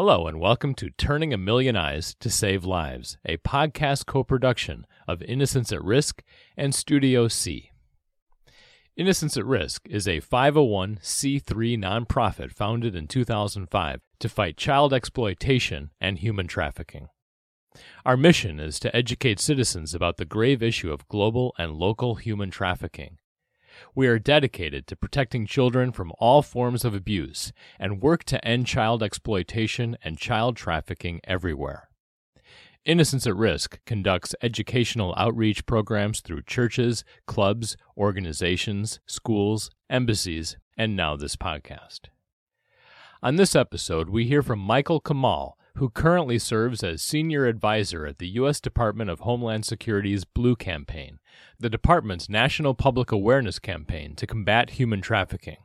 Hello, and welcome to Turning a Million Eyes to Save Lives, a podcast co production of Innocents at Risk and Studio C. Innocents at Risk is a 501c3 nonprofit founded in 2005 to fight child exploitation and human trafficking. Our mission is to educate citizens about the grave issue of global and local human trafficking we are dedicated to protecting children from all forms of abuse and work to end child exploitation and child trafficking everywhere. Innocents at Risk conducts educational outreach programs through churches, clubs, organizations, schools, embassies, and now this podcast. On this episode, we hear from Michael Camal, who currently serves as senior advisor at the U.S. Department of Homeland Security's Blue Campaign, the department's national public awareness campaign to combat human trafficking.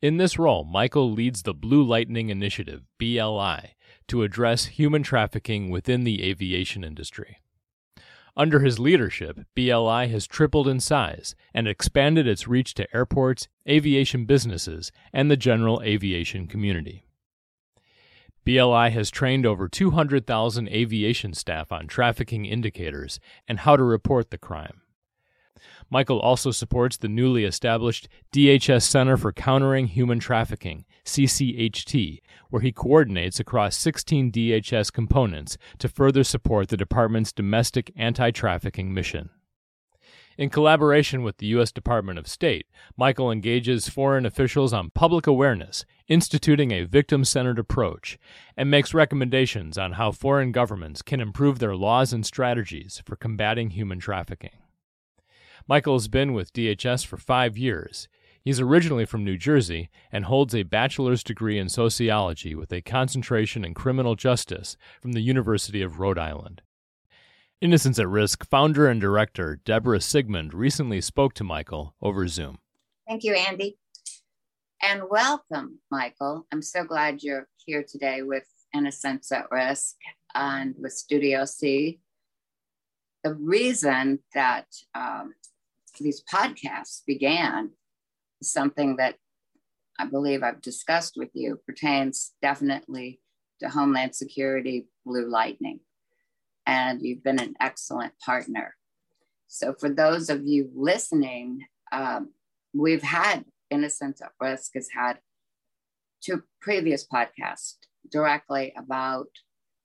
In this role, Michael leads the Blue Lightning Initiative, BLI, to address human trafficking within the aviation industry. Under his leadership, BLI has tripled in size and expanded its reach to airports, aviation businesses, and the general aviation community. BLI has trained over 200,000 aviation staff on trafficking indicators and how to report the crime. Michael also supports the newly established DHS Center for Countering Human Trafficking, CCHT, where he coordinates across 16 DHS components to further support the department's domestic anti trafficking mission. In collaboration with the U.S. Department of State, Michael engages foreign officials on public awareness, instituting a victim centered approach, and makes recommendations on how foreign governments can improve their laws and strategies for combating human trafficking. Michael has been with DHS for five years. He's originally from New Jersey and holds a bachelor's degree in sociology with a concentration in criminal justice from the University of Rhode Island. Innocents at Risk founder and director Deborah Sigmund recently spoke to Michael over Zoom. Thank you, Andy. And welcome, Michael. I'm so glad you're here today with Innocents at Risk and with Studio C. The reason that um, these podcasts began is something that I believe I've discussed with you pertains definitely to Homeland Security Blue Lightning and you've been an excellent partner. So, for those of you listening, um, we've had Innocents at Risk has had two previous podcasts directly about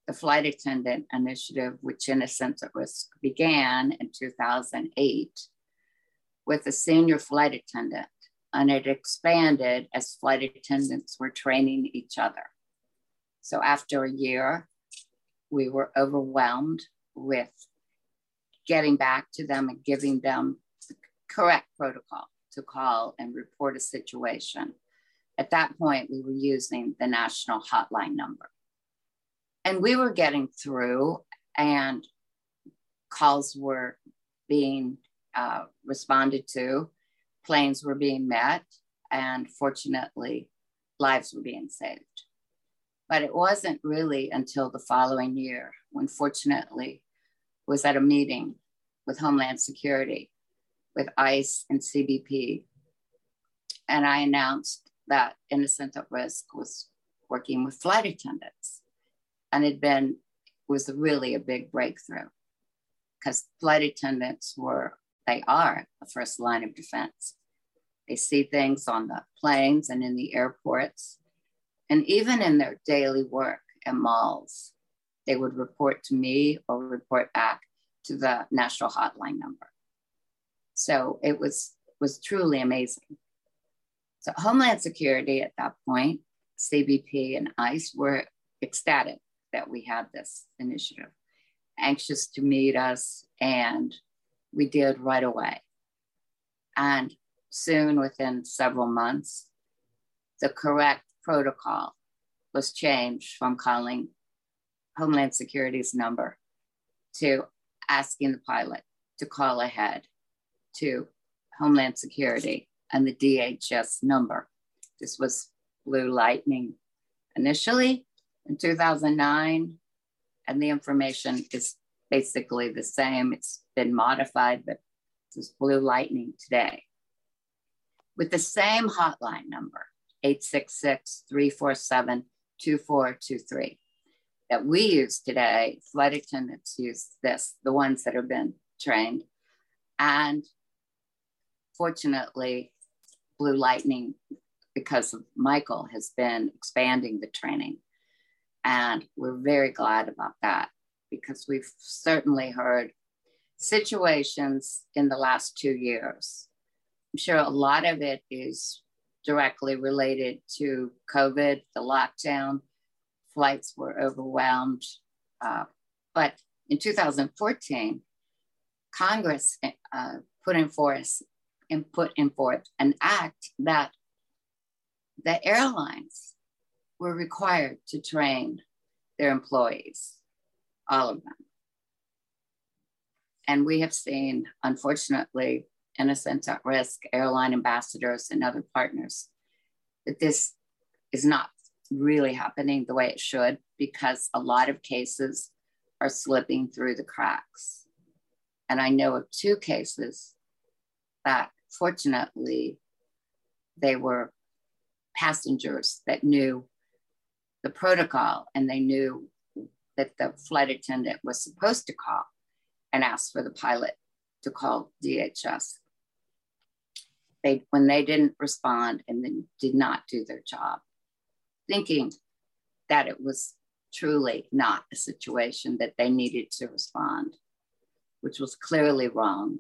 the flight attendant initiative, which Innocents at Risk began in 2008 with a senior flight attendant, and it expanded as flight attendants were training each other. So, after a year, we were overwhelmed with getting back to them and giving them the correct protocol to call and report a situation. At that point, we were using the national hotline number. And we were getting through, and calls were being uh, responded to, planes were being met, and fortunately, lives were being saved. But it wasn't really until the following year when, fortunately, was at a meeting with Homeland Security, with ICE and CBP, and I announced that Innocent at Risk was working with flight attendants, and it been was really a big breakthrough because flight attendants were they are the first line of defense. They see things on the planes and in the airports and even in their daily work at malls, they would report to me or report back to the national hotline number. So it was was truly amazing. So Homeland Security at that point, CBP and ICE were ecstatic that we had this initiative, anxious to meet us, and we did right away. And soon, within several months, the correct protocol was changed from calling Homeland Security's number to asking the pilot to call ahead to Homeland Security and the DHS number. This was Blue Lightning initially in 2009, and the information is basically the same. It's been modified, but this is Blue Lightning today. With the same hotline number, 866 347 2423 that we use today. Flight attendants use this, the ones that have been trained. And fortunately, Blue Lightning, because of Michael, has been expanding the training. And we're very glad about that because we've certainly heard situations in the last two years. I'm sure a lot of it is directly related to COVID, the lockdown. Flights were overwhelmed. Uh, but in 2014, Congress uh, put in force and put in forth an act that the airlines were required to train their employees, all of them. And we have seen, unfortunately, Innocents at Risk, airline ambassadors, and other partners, that this is not really happening the way it should because a lot of cases are slipping through the cracks. And I know of two cases that fortunately they were passengers that knew the protocol and they knew that the flight attendant was supposed to call and ask for the pilot to call DHS. They, when they didn't respond and then did not do their job, thinking that it was truly not a situation that they needed to respond, which was clearly wrong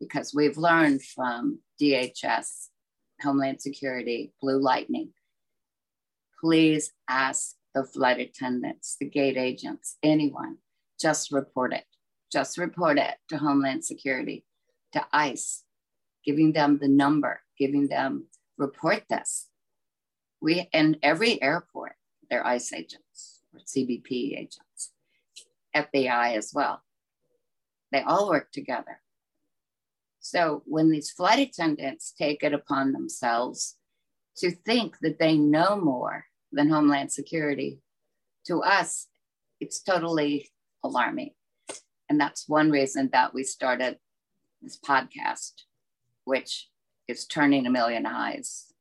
because we've learned from DHS, Homeland Security, Blue Lightning, please ask the flight attendants, the gate agents, anyone, just report it. Just report it to Homeland Security, to ICE, giving them the number, giving them report this. We in every airport, they're ICE agents or CBP agents, FBI as well. They all work together. So when these flight attendants take it upon themselves to think that they know more than Homeland Security, to us, it's totally alarming. And that's one reason that we started this podcast, which is turning a million eyes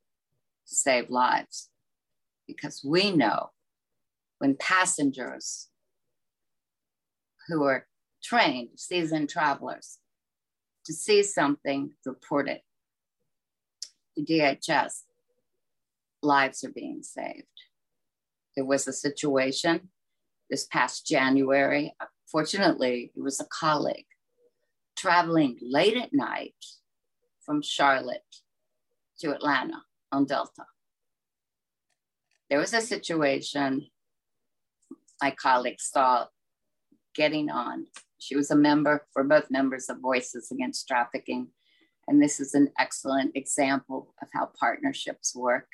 to save lives. Because we know when passengers who are trained, seasoned travelers, to see something, report it to DHS, lives are being saved. There was a situation this past January. Fortunately, it was a colleague traveling late at night from Charlotte to Atlanta on Delta. There was a situation my colleague saw getting on she was a member, we're both members of Voices Against Trafficking. And this is an excellent example of how partnerships work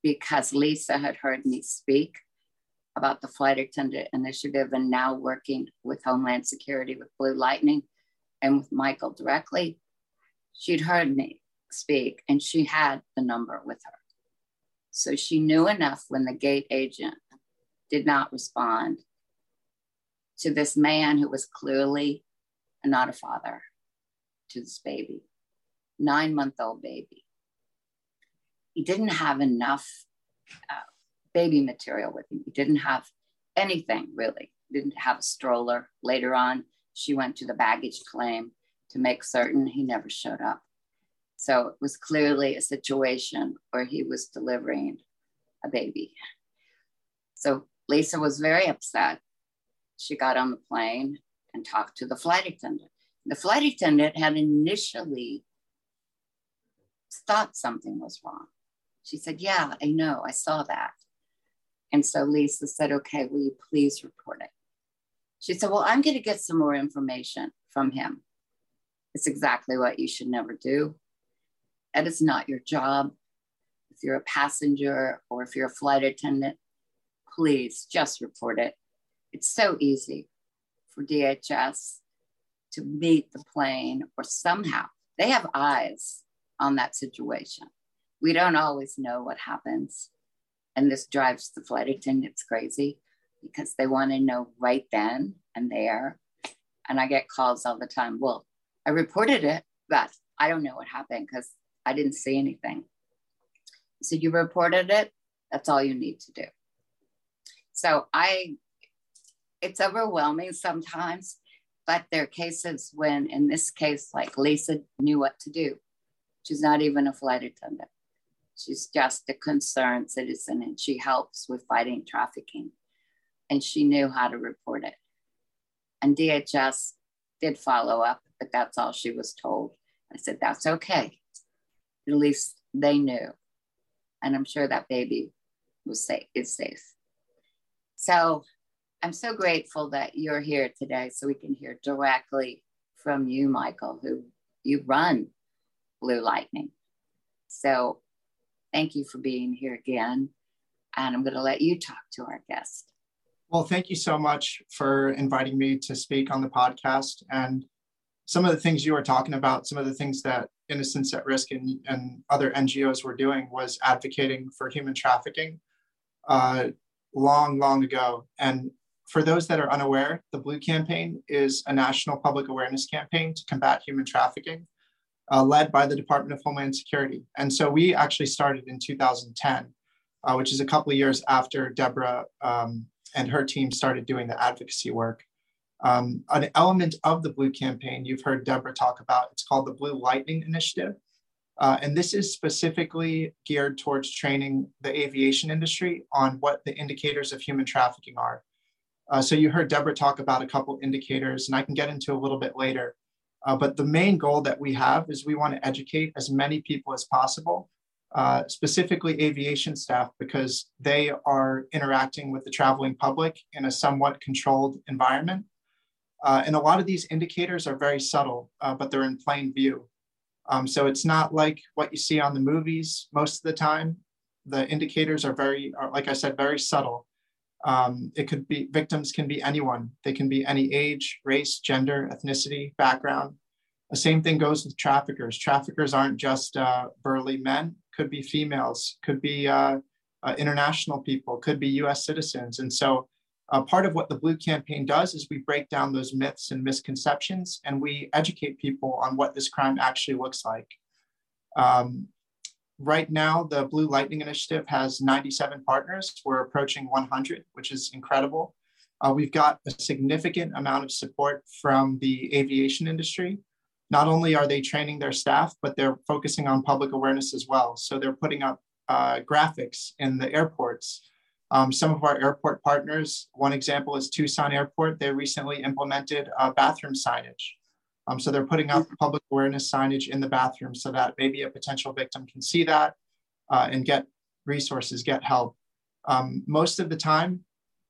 because Lisa had heard me speak about the Flight Attendant Initiative and now working with Homeland Security with Blue Lightning and with Michael directly. She'd heard me speak and she had the number with her. So she knew enough when the gate agent did not respond to this man who was clearly not a father to this baby, nine month old baby. He didn't have enough uh, baby material with him. He didn't have anything really. He didn't have a stroller. Later on, she went to the baggage claim to make certain he never showed up. So it was clearly a situation where he was delivering a baby. So Lisa was very upset she got on the plane and talked to the flight attendant. The flight attendant had initially thought something was wrong. She said, Yeah, I know, I saw that. And so Lisa said, Okay, will you please report it? She said, Well, I'm going to get some more information from him. It's exactly what you should never do. That is not your job. If you're a passenger or if you're a flight attendant, please just report it. It's so easy for DHS to meet the plane or somehow they have eyes on that situation. We don't always know what happens. And this drives the flight attendants crazy because they want to know right then and there. And I get calls all the time. Well, I reported it, but I don't know what happened because I didn't see anything. So you reported it? That's all you need to do. So I, it's overwhelming sometimes, but there are cases when, in this case, like Lisa knew what to do. She's not even a flight attendant. She's just a concerned citizen and she helps with fighting trafficking. And she knew how to report it. And DHS did follow up, but that's all she was told. I said, that's okay. At least they knew. And I'm sure that baby was safe, is safe. So I'm so grateful that you're here today so we can hear directly from you, Michael, who you run Blue Lightning. So thank you for being here again. And I'm going to let you talk to our guest. Well, thank you so much for inviting me to speak on the podcast. And some of the things you were talking about, some of the things that Innocents at Risk and, and other NGOs were doing was advocating for human trafficking uh, long, long ago. And for those that are unaware, the Blue Campaign is a national public awareness campaign to combat human trafficking, uh, led by the Department of Homeland Security. And so we actually started in 2010, uh, which is a couple of years after Deborah um, and her team started doing the advocacy work. Um, an element of the Blue campaign you've heard Deborah talk about, it's called the Blue Lightning Initiative. Uh, and this is specifically geared towards training the aviation industry on what the indicators of human trafficking are. Uh, so you heard Deborah talk about a couple indicators, and I can get into a little bit later. Uh, but the main goal that we have is we want to educate as many people as possible uh, specifically aviation staff, because they are interacting with the traveling public in a somewhat controlled environment. Uh, and a lot of these indicators are very subtle, uh, but they're in plain view. Um, so it's not like what you see on the movies most of the time. The indicators are very, are, like I said, very subtle. Um, it could be victims can be anyone. They can be any age, race, gender, ethnicity, background. The same thing goes with traffickers. Traffickers aren't just uh, burly men could be females, could be uh, uh, international people, could be US citizens. And so uh, part of what the Blue Campaign does is we break down those myths and misconceptions and we educate people on what this crime actually looks like. Um, right now, the Blue Lightning Initiative has 97 partners. We're approaching 100, which is incredible. Uh, we've got a significant amount of support from the aviation industry not only are they training their staff, but they're focusing on public awareness as well. So they're putting up uh, graphics in the airports. Um, some of our airport partners, one example is Tucson Airport. They recently implemented uh, bathroom signage. Um, so they're putting up public awareness signage in the bathroom so that maybe a potential victim can see that uh, and get resources, get help. Um, most of the time,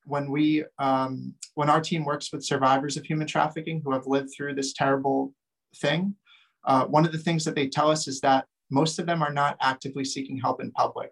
when we um, when our team works with survivors of human trafficking who have lived through this terrible thing. Uh, one of the things that they tell us is that most of them are not actively seeking help in public.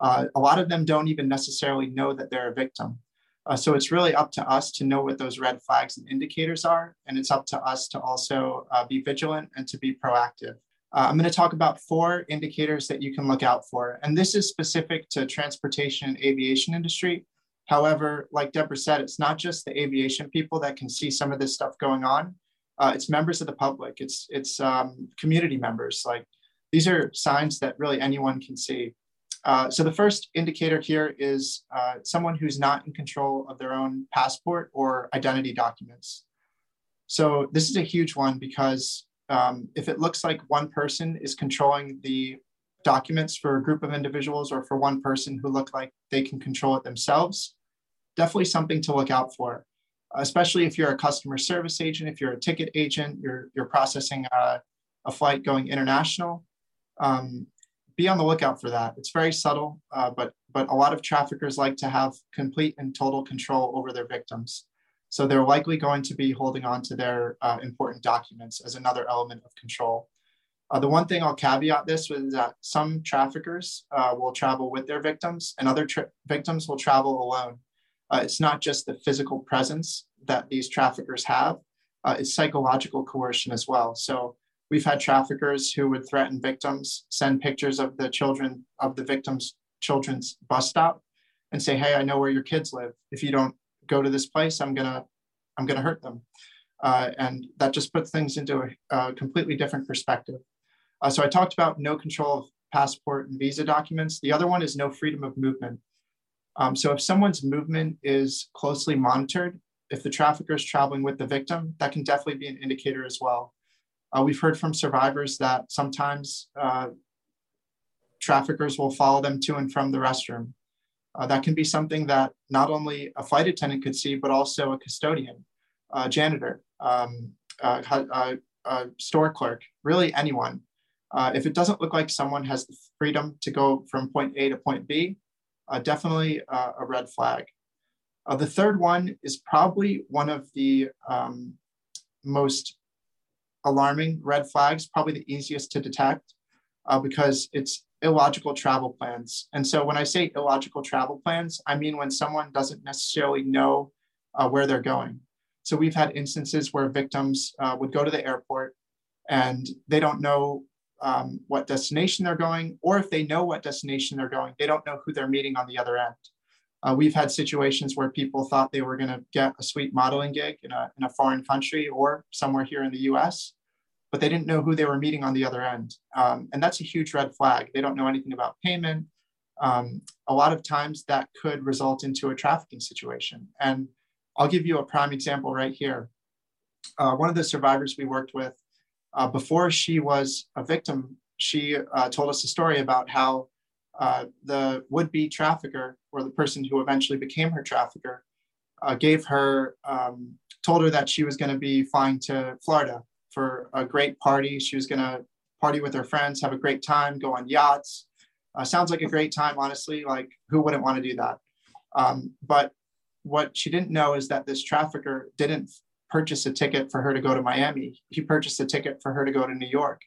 Uh, a lot of them don't even necessarily know that they're a victim. Uh, so it's really up to us to know what those red flags and indicators are, and it's up to us to also uh, be vigilant and to be proactive. Uh, I'm going to talk about four indicators that you can look out for, and this is specific to transportation and aviation industry. However, like Deborah said, it's not just the aviation people that can see some of this stuff going on uh, it's members of the public it's it's um, community members like these are signs that really anyone can see uh, so the first indicator here is uh, someone who's not in control of their own passport or identity documents. So this is a huge one because um, if it looks like one person is controlling the documents for a group of individuals or for one person who look like they can control it themselves definitely something to look out for especially if you're a customer service agent, if you're a ticket agent, you're, you're processing a, a flight going international, um, be on the lookout for that. It's very subtle, uh, but, but a lot of traffickers like to have complete and total control over their victims. So they're likely going to be holding on to their uh, important documents as another element of control. Uh, the one thing I'll caveat this with is that some traffickers uh, will travel with their victims and other victims will travel alone. Uh, it's not just the physical presence that these traffickers have, uh, it's psychological coercion as well. So we've had traffickers who would threaten victims, send pictures of the children of the victims' children's bus stop, and say, "Hey, I know where your kids live. If you don't go to this place, I'm gonna, I'm gonna hurt them." Uh, and that just puts things into a, a completely different perspective. Uh, so I talked about no control of passport and visa documents. The other one is no freedom of movement. Um, so if someone's movement is closely monitored, if the trafficker is traveling with the victim, that can definitely be an indicator as well. Uh, we've heard from survivors that sometimes uh, traffickers will follow them to and from the restroom. Uh, that can be something that not only a flight attendant could see, but also a custodian, a janitor, um, a, a, store clerk, really anyone. Uh, if it doesn't look like someone has the freedom to go from point A to point B, uh, definitely uh, a red flag. The third one is probably one of the um, most alarming red flags, probably the easiest to detect uh, because it's illogical travel plans. And so when I say illogical travel plans, I mean when someone doesn't necessarily know uh, where they're going. So we've had instances where victims uh, would go to the airport and they don't know um, what destination they're going, or if they know what destination they're going, they don't know who they're meeting on the other end. Uh, we've had situations where people thought they were going to get a sweet modeling gig in a, in a foreign country or somewhere here in the US, but they didn't know who they were meeting on the other end. Um, and that's a huge red flag. They don't know anything about payment. Um, a lot of times that could result into a trafficking situation. And I'll give you a prime example right here. Uh, one of the survivors we worked with, uh, before she was a victim, she uh, told us a story about how uh, the would-be trafficker or the person who eventually became her trafficker uh, gave her um, told her that she was going to be flying to florida for a great party. She was going to party with her friends have a great time go on yachts. Uh, sounds like a great time honestly like who wouldn't want to do that? Um, but what she didn't know is that this trafficker didn't purchase a ticket for her to go to miami. He purchased a ticket for her to go to new york.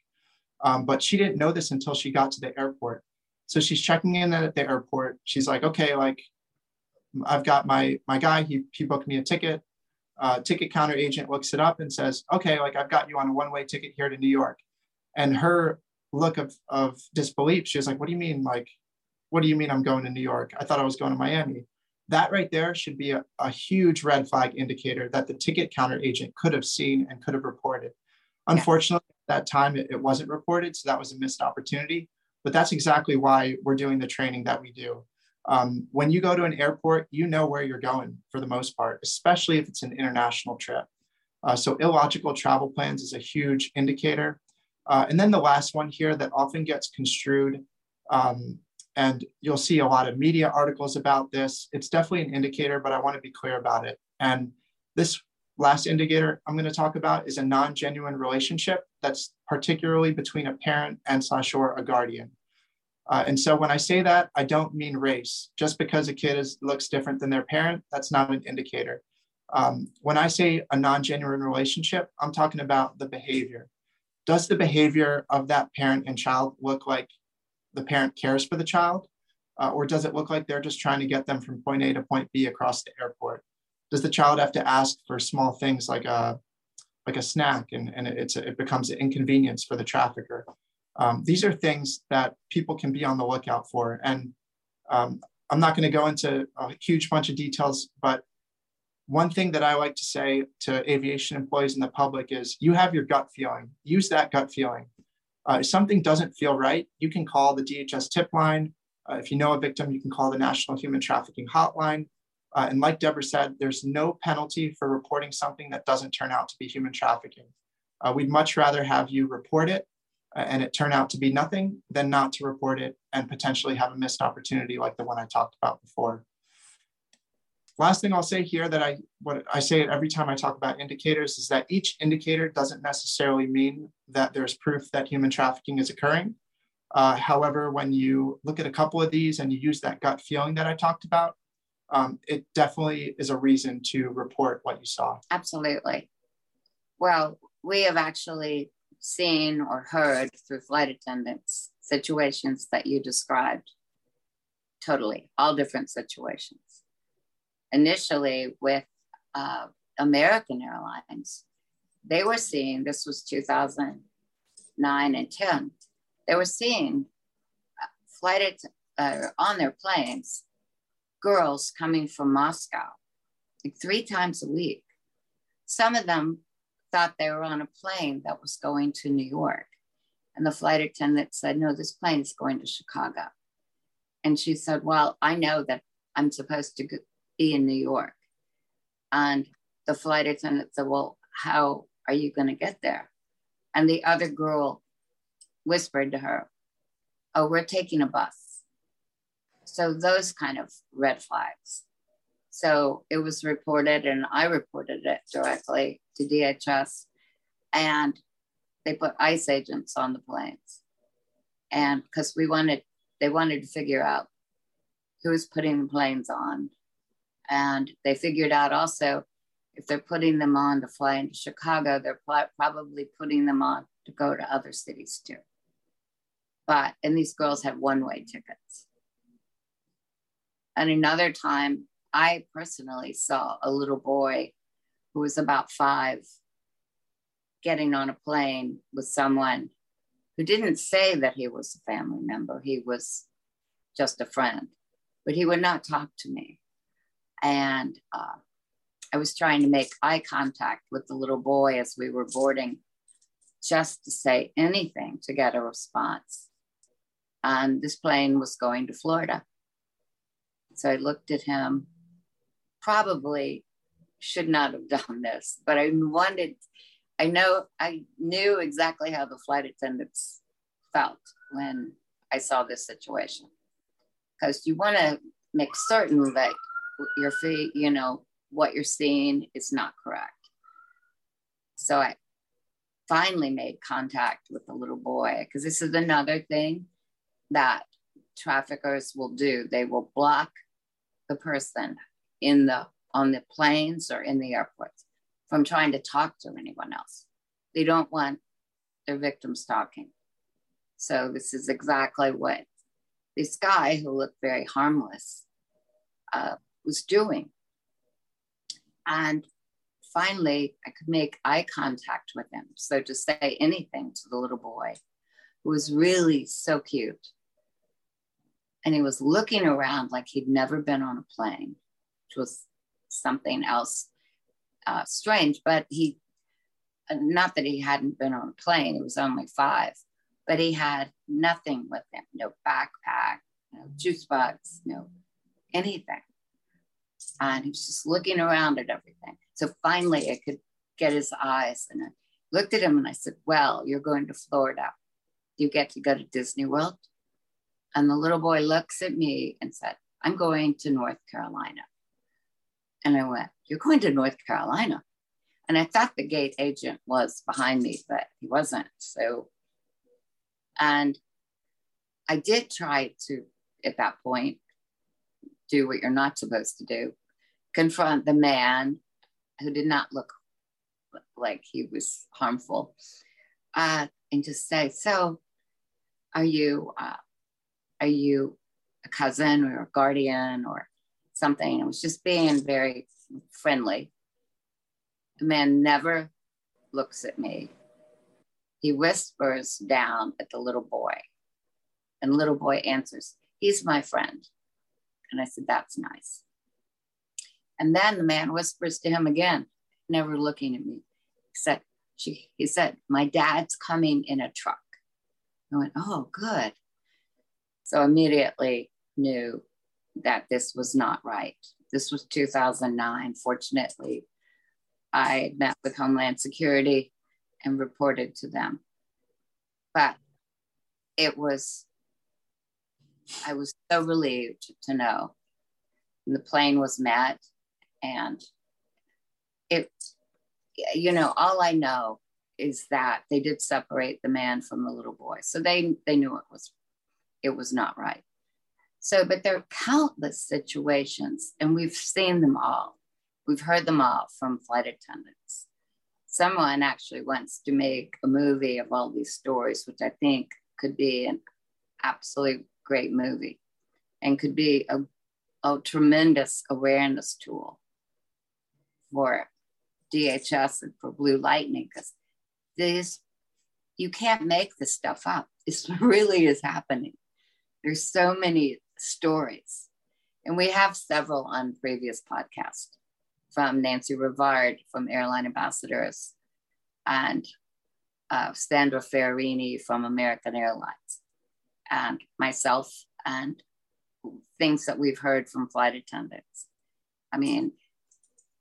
Um, but she didn't know this until she got to the airport so she's checking in at the airport. She's like, okay, like I've got my my guy. He he booked me a ticket. Uh, ticket counter agent looks it up and says, okay, like I've got you on a one way ticket here to New York. And her look of of disbelief, she was like, what do you mean? Like, what do you mean I'm going to New York? I thought I was going to Miami. That right there should be a, a huge red flag indicator that the ticket counter agent could have seen and could have reported. Unfortunately, at that time it, it wasn't reported, so that was a missed opportunity. But that's exactly why we're doing the training that we do. Um, when you go to an airport, you know where you're going for the most part, especially if it's an international trip. Uh, so illogical travel plans is a huge indicator. Uh, and then the last one here that often gets construed, um, and you'll see a lot of media articles about this. It's definitely an indicator, but I want to be clear about it. And this last indicator I'm going to talk about is a non-genuine relationship that's particularly between a parent and slash or a guardian. Uh, and so when I say that, I don't mean race. Just because a kid is, looks different than their parent, that's not an indicator. Um, when I say a non-genuine relationship, I'm talking about the behavior. Does the behavior of that parent and child look like the parent cares for the child? Uh, or does it look like they're just trying to get them from point A to point B across the airport? Does the child have to ask for small things like a like a snack and, and it's it becomes an inconvenience for the trafficker. Um, these are things that people can be on the lookout for. And um, I'm not going to go into a huge bunch of details, but one thing that I like to say to aviation employees and the public is you have your gut feeling. Use that gut feeling. Uh, if something doesn't feel right, you can call the DHS tip line. Uh, if you know a victim, you can call the National Human Trafficking Hotline. Uh, and like Deborah said, there's no penalty for reporting something that doesn't turn out to be human trafficking. Uh, we'd much rather have you report it uh, and it turn out to be nothing than not to report it and potentially have a missed opportunity like the one I talked about before. Last thing I'll say here that I what I say every time I talk about indicators is that each indicator doesn't necessarily mean that there's proof that human trafficking is occurring. Uh, however, when you look at a couple of these and you use that gut feeling that I talked about, um, it definitely is a reason to report what you saw. Absolutely. Well, we have actually seen or heard through flight attendants situations that you described. Totally, all different situations. Initially, with uh, American Airlines, they were seeing this was 2009 and 10. They were seeing uh, flight uh, on their planes girls coming from Moscow like three times a week. Some of them thought they were on a plane that was going to New York. And the flight attendant said, No, this plane is going to Chicago. And she said, Well, I know that I'm supposed to be in New York. And the flight attendant said, Well, how are you going to get there? And the other girl whispered to her, Oh, we're taking a bus. So those kind of red flags. So it was reported, and I reported it directly to DHS. And they put ICE agents on the planes. And because we wanted, they wanted to figure out who was putting the planes on. And they figured out also if they're putting them on to fly into Chicago, they're probably putting them on to go to other cities too. But, and these girls had one way tickets. And another time, I personally saw a little boy who was about five getting on a plane with someone who didn't say that he was a family member, he was just a friend, but he would not talk to me. And uh, I was trying to make eye contact with the little boy as we were boarding, just to say anything to get a response. And this plane was going to Florida. So I looked at him, probably should not have done this, but I wanted, I know, I knew exactly how the flight attendants felt when I saw this situation. Because you want to make certain that your feet, you know, what you're seeing is not correct. So I finally made contact with the little boy because this is another thing that traffickers will do. They will block the person in the on the planes or in the airports from trying to talk to anyone else. They don't want their victims talking. So this is exactly what this guy who looked very harmless uh, was doing. And finally, I could make eye contact with him. So to say anything to the little boy, who was really so cute. And he was looking around like he'd never been on a plane, which was something else uh, strange. But he, uh, not that he hadn't been on a plane, he was only five, but he had nothing with him no backpack, no juice box, no anything and he was just looking around at everything. So finally, I could get his eyes, and I looked at him and I said, "Well, you're going to Florida. You get to go to Disney World?" And the little boy looks at me and said, "I'm going to North Carolina." And I went, "You're going to North Carolina?" And I thought the gate agent was behind me, but he wasn't. So, and I did try to, at that point, do what you're not supposed to do confront the man who did not look like he was harmful uh, and just say so are you uh, are you a cousin or a guardian or something it was just being very friendly the man never looks at me he whispers down at the little boy and little boy answers he's my friend and I said, That's nice. And then the man whispers to him again, never looking at me. Said, she, he said, My dad's coming in a truck. I went, Oh, good. So immediately knew that this was not right. This was 2009. Fortunately, I met with Homeland Security and reported to them. But it was I was so relieved to know the plane was met and it you know all i know is that they did separate the man from the little boy so they they knew it was it was not right so but there are countless situations and we've seen them all we've heard them all from flight attendants someone actually wants to make a movie of all these stories which i think could be an absolutely great movie and could be a, a tremendous awareness tool for DHS and for Blue Lightning because these you can't make this stuff up. This really is happening. There's so many stories, and we have several on previous podcasts from Nancy Rivard from Airline Ambassadors and uh, Sandra Ferrini from American Airlines and myself and things that we've heard from flight attendants. I mean,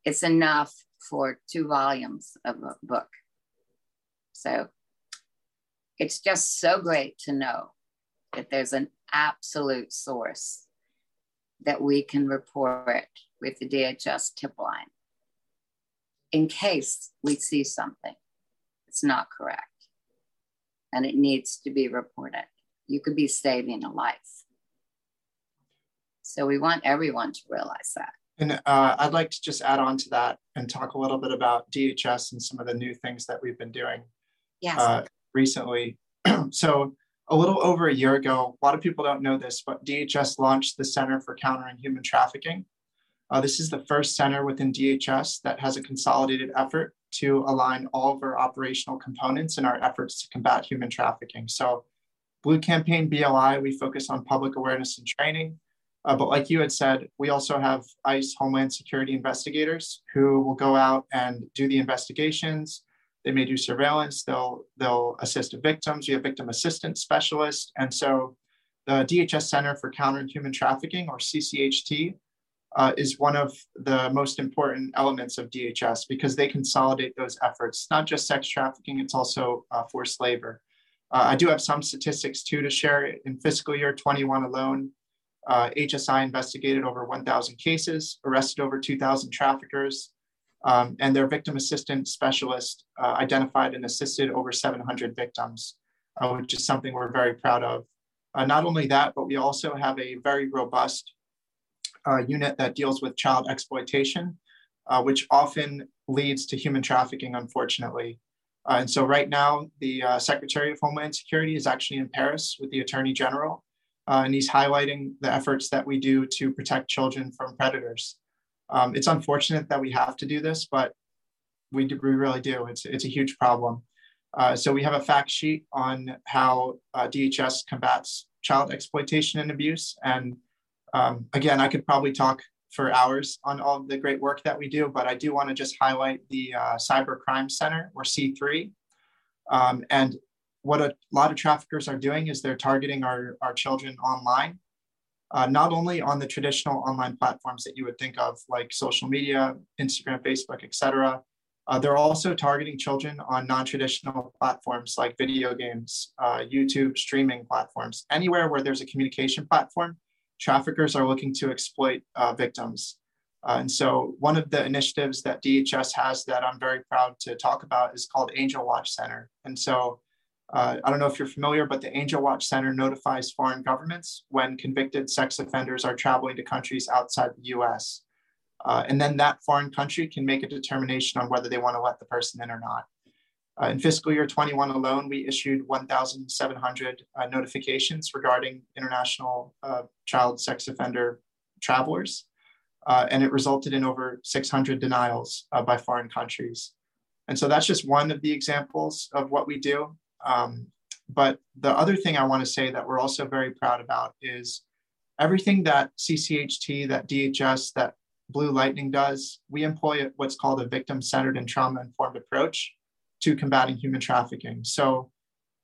it's enough for two volumes of a book. So it's just so great to know that there's an absolute source that we can report with the DHS tip line in case we see something that's not correct and it needs to be reported. You could be saving a life. So we want everyone to realize that. And uh, I'd like to just add on to that and talk a little bit about DHS and some of the new things that we've been doing yes. uh, recently. so, a little over a year ago, a lot of people don't know this, but DHS launched the Center for Countering Human Trafficking. Uh, this is the first center within DHS that has a consolidated effort to align all of our operational components in our efforts to combat human trafficking. So, Blue Campaign BLI, we focus on public awareness and training. Uh, but like you had said, we also have ICE Homeland Security investigators who will go out and do the investigations. They may do surveillance. They'll they'll assist victims. We have victim assistance specialists, and so the DHS Center for Countering Human Trafficking, or CCHT, uh, is one of the most important elements of DHS because they consolidate those efforts. Not just sex trafficking; it's also uh, forced labor. Uh, I do have some statistics too to share. In fiscal year 21 alone, uh, HSI investigated over 1,000 cases, arrested over 2,000 traffickers, um, and their victim assistance specialist uh, identified and assisted over 700 victims, uh, which is something we're very proud of. Uh, not only that, but we also have a very robust uh, unit that deals with child exploitation, uh, which often leads to human trafficking, unfortunately. and so, right now, the Secretary of Homeland Security is actually in Paris with the Attorney General uh, and he's highlighting the efforts that we do to protect children from predators. Um, it's unfortunate that we have to do this, but we, do, we really do. It's, it's a huge problem. Uh, so we have a fact sheet on how uh, DHS combats child exploitation and abuse. And um, again, I could probably talk for hours on all the great work that we do, but I do want to just highlight the uh, Cyber Crime Center, or C3. Um, and what a lot of traffickers are doing is they're targeting our, our children online, uh, not only on the traditional online platforms that you would think of, like social media, Instagram, Facebook, etc. Uh, they're also targeting children on non-traditional platforms like video games, uh, YouTube, streaming platforms, anywhere where there's a communication platform. Traffickers are looking to exploit uh, victims. Uh, and so, one of the initiatives that DHS has that I'm very proud to talk about is called Angel Watch Center. And so, uh, I don't know if you're familiar, but the Angel Watch Center notifies foreign governments when convicted sex offenders are traveling to countries outside the US. Uh, and then that foreign country can make a determination on whether they want to let the person in or not. Uh, in fiscal year 21 alone, we issued 1,700 uh, notifications regarding international uh, child sex offender travelers, uh, and it resulted in over 600 denials by foreign countries. And so that's just one of the examples of what we do. Um, but the other thing I want to say that we're also very proud about is everything that CCHT, that DHS, that Blue Lightning does, we employ what's called a victim centered and trauma informed approach to combating human trafficking. So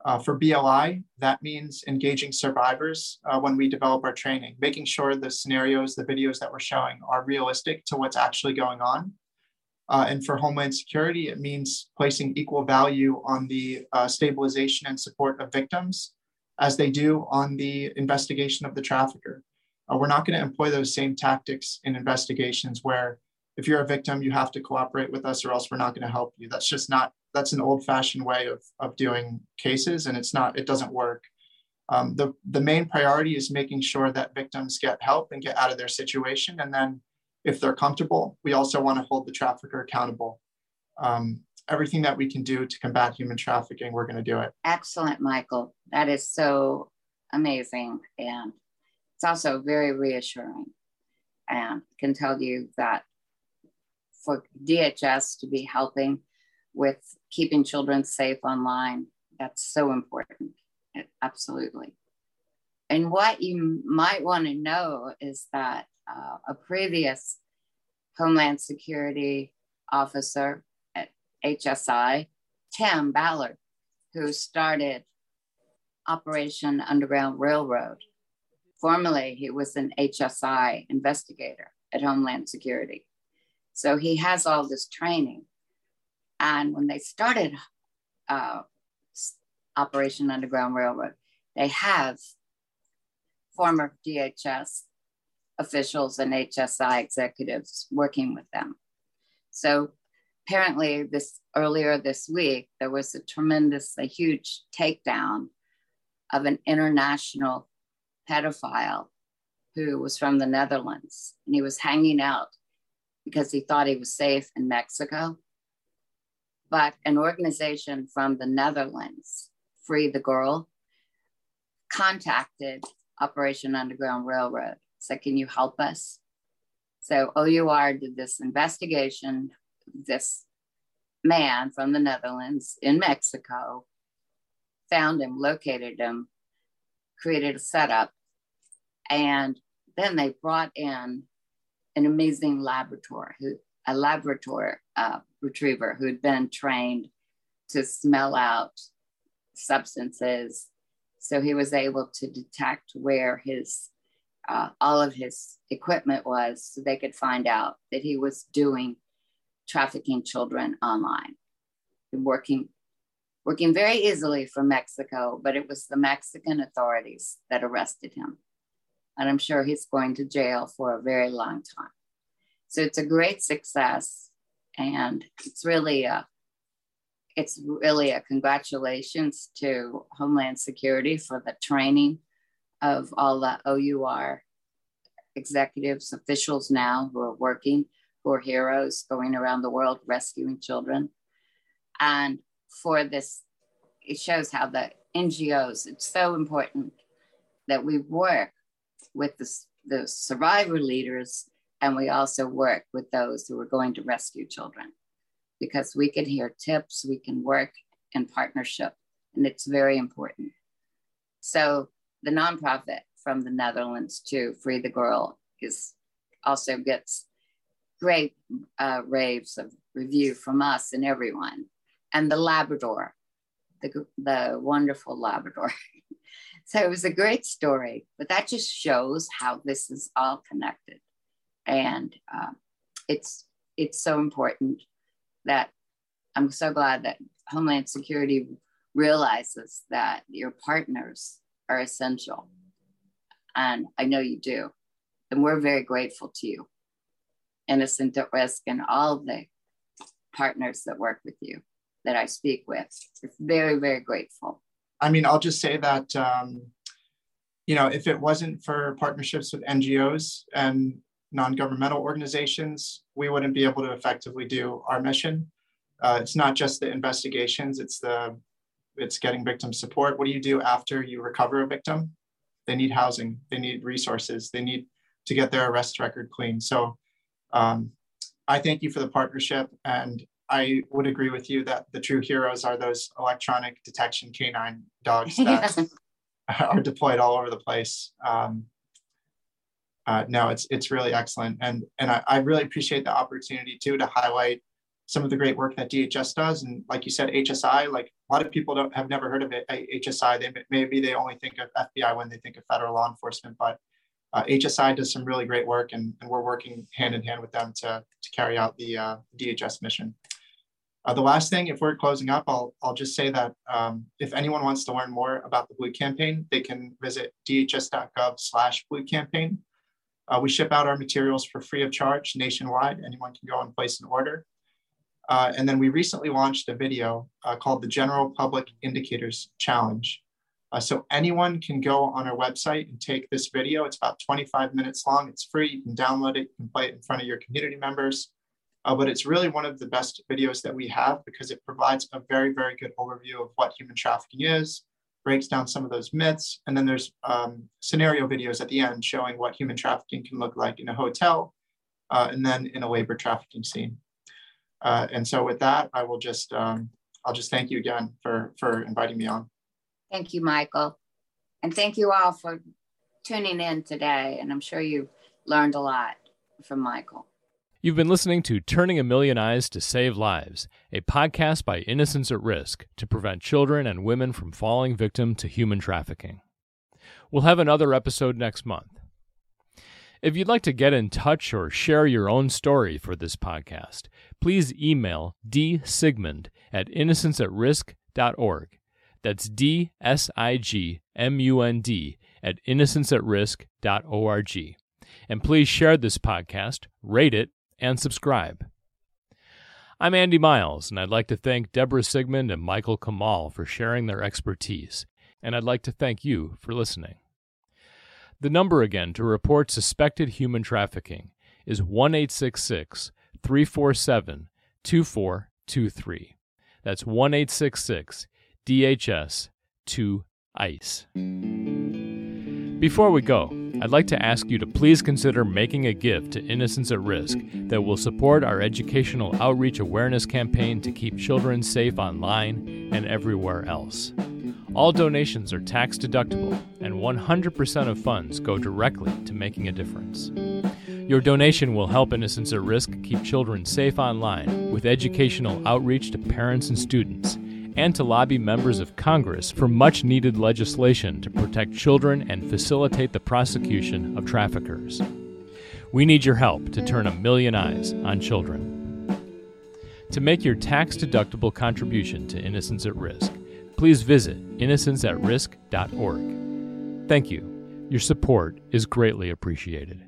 uh, for BLI, that means engaging survivors uh, when we develop our training, making sure the scenarios, the videos that we're showing are realistic to what's actually going on uh, and for Homeland Security, it means placing equal value on the uh, stabilization and support of victims as they do on the investigation of the trafficker. Uh, we're not going to employ those same tactics in investigations where if you're a victim, you have to cooperate with us or else we're not going to help you. That's just not, that's an old fashioned way of, of doing cases and it's not, it doesn't work. Um, the, the main priority is making sure that victims get help and get out of their situation and then if they're comfortable. We also want to hold the trafficker accountable. Um, everything that we can do to combat human trafficking, we're going to do it. Excellent, Michael. That is so amazing. And it's also very reassuring. And can tell you that for DHS to be helping with keeping children safe online, that's so important. It, absolutely. And what you might want to know is that uh, a previous Homeland Security officer at HSI, Tim Ballard, who started Operation Underground Railroad formerly he was an HSI investigator at Homeland Security. So he has all this training. And when they started uh, Operation Underground Railroad, they have former DHS officials and HSI executives working with them. So apparently this earlier this week there was a tremendous a huge takedown of an international pedophile who was from the Netherlands and he was hanging out because he thought he was safe in Mexico. But an organization from the Netherlands, Free the Girl, contacted Operation Underground Railroad. Said, Can you help us? So OUR did this investigation. This man from the Netherlands in Mexico found him, located him, created a setup, and then they brought in an amazing Labrador, who, a Labrador uh, retriever who'd been trained to smell out substances. So he was able to detect where his uh, all of his equipment was, so they could find out that he was doing trafficking children online, and working working very easily from Mexico. But it was the Mexican authorities that arrested him and I'm sure he's going to jail for a very long time. So it's a great success, and it's really a it's really a congratulations to Homeland Security for the training of all the OUR executives, officials now who are working, who are heroes going around the world rescuing children. And for this, it shows how the NGOs, it's so important that we work with the, the survivor leaders, and we also work with those who are going to rescue children because we can hear tips, we can work in partnership, and it's very important. So the nonprofit from the Netherlands to Free the Girl is also gets great uh, raves of review from us and everyone. And the Labrador, the, the wonderful Labrador So it was a great story, but that just shows how this is all connected, and uh, it's it's so important that I'm so glad that Homeland Security realizes that your partners are essential, and I know you do, and we're very grateful to you, Innocent at Risk, and all the partners that work with you that I speak with. We're very very grateful. I mean, I'll just say that, um, you know, if it wasn't for partnerships with NGOs and non-governmental organizations, we wouldn't be able to effectively do our mission. Uh, it's not just the investigations; it's the it's getting victim support. What do you do after you recover a victim? They need housing. They need resources. They need to get their arrest record clean. So, um, I thank you for the partnership, and I would agree with you that the true heroes are those electronic detection canine dogs that are deployed all over the place. Um, uh, no, it's it's really excellent, and and I, I, really appreciate the opportunity too to highlight some of the great work that DHS does, and like you said, HSI. Like a lot of people don't have never heard of it. HSI, they maybe they only think of FBI when they think of federal law enforcement, but uh, HSI does some really great work, and, and we're working hand in hand with them to to carry out the uh, DHS mission. Uh, the last thing, if we're closing up, I'll, I'll just say that um, if anyone wants to learn more about the Blue Campaign, they can visit dhs.gov slash Blue Campaign. Uh, we ship out our materials for free of charge nationwide. Anyone can go and place an order. Uh, and then we recently launched a video uh, called the General Public Indicators Challenge. Uh, so anyone can go on our website and take this video. It's about 25 minutes long. It's free. You can download it. You can play it in front of your community members uh, but it's really one of the best videos that we have because it provides a very, very good overview of what human trafficking is, breaks down some of those myths, and then there's um, scenario videos at the end showing what human trafficking can look like in a hotel uh, and then in a labor trafficking scene. Uh, and so with that, I will just, um, I'll just thank you again for, for inviting me on. Thank you, Michael. And thank you all for tuning in today. And I'm sure you learned a lot from Michael. You've been listening to Turning a Million Eyes to Save Lives, a podcast by Innocents at Risk to prevent children and women from falling victim to human trafficking. We'll have another episode next month. If you'd like to get in touch or share your own story for this podcast, please email dsigmund at innocentsatrisk.org. That's D S I G M U N D at innocentsatrisk.org. And please share this podcast, rate it, and subscribe. I'm Andy Miles, and I'd like to thank Deborah Sigmund and Michael Camal for sharing their expertise, and I'd like to thank you for listening. The number again to report suspected human trafficking is 1 347 2423. That's 1 DHS 2 ICE. Before we go, I'd like to ask you to please consider making a gift to Innocents at Risk that will support our educational outreach awareness campaign to keep children safe online and everywhere else. All donations are tax deductible, and 100% of funds go directly to making a difference. Your donation will help Innocents at Risk keep children safe online with educational outreach to parents and students, and to lobby members of Congress for much needed legislation to protect children and facilitate the prosecution of traffickers. We need your help to turn a million eyes on children. To make your tax deductible contribution to Innocents at Risk, please visit innocentsatrisk.org. Thank you. Your support is greatly appreciated.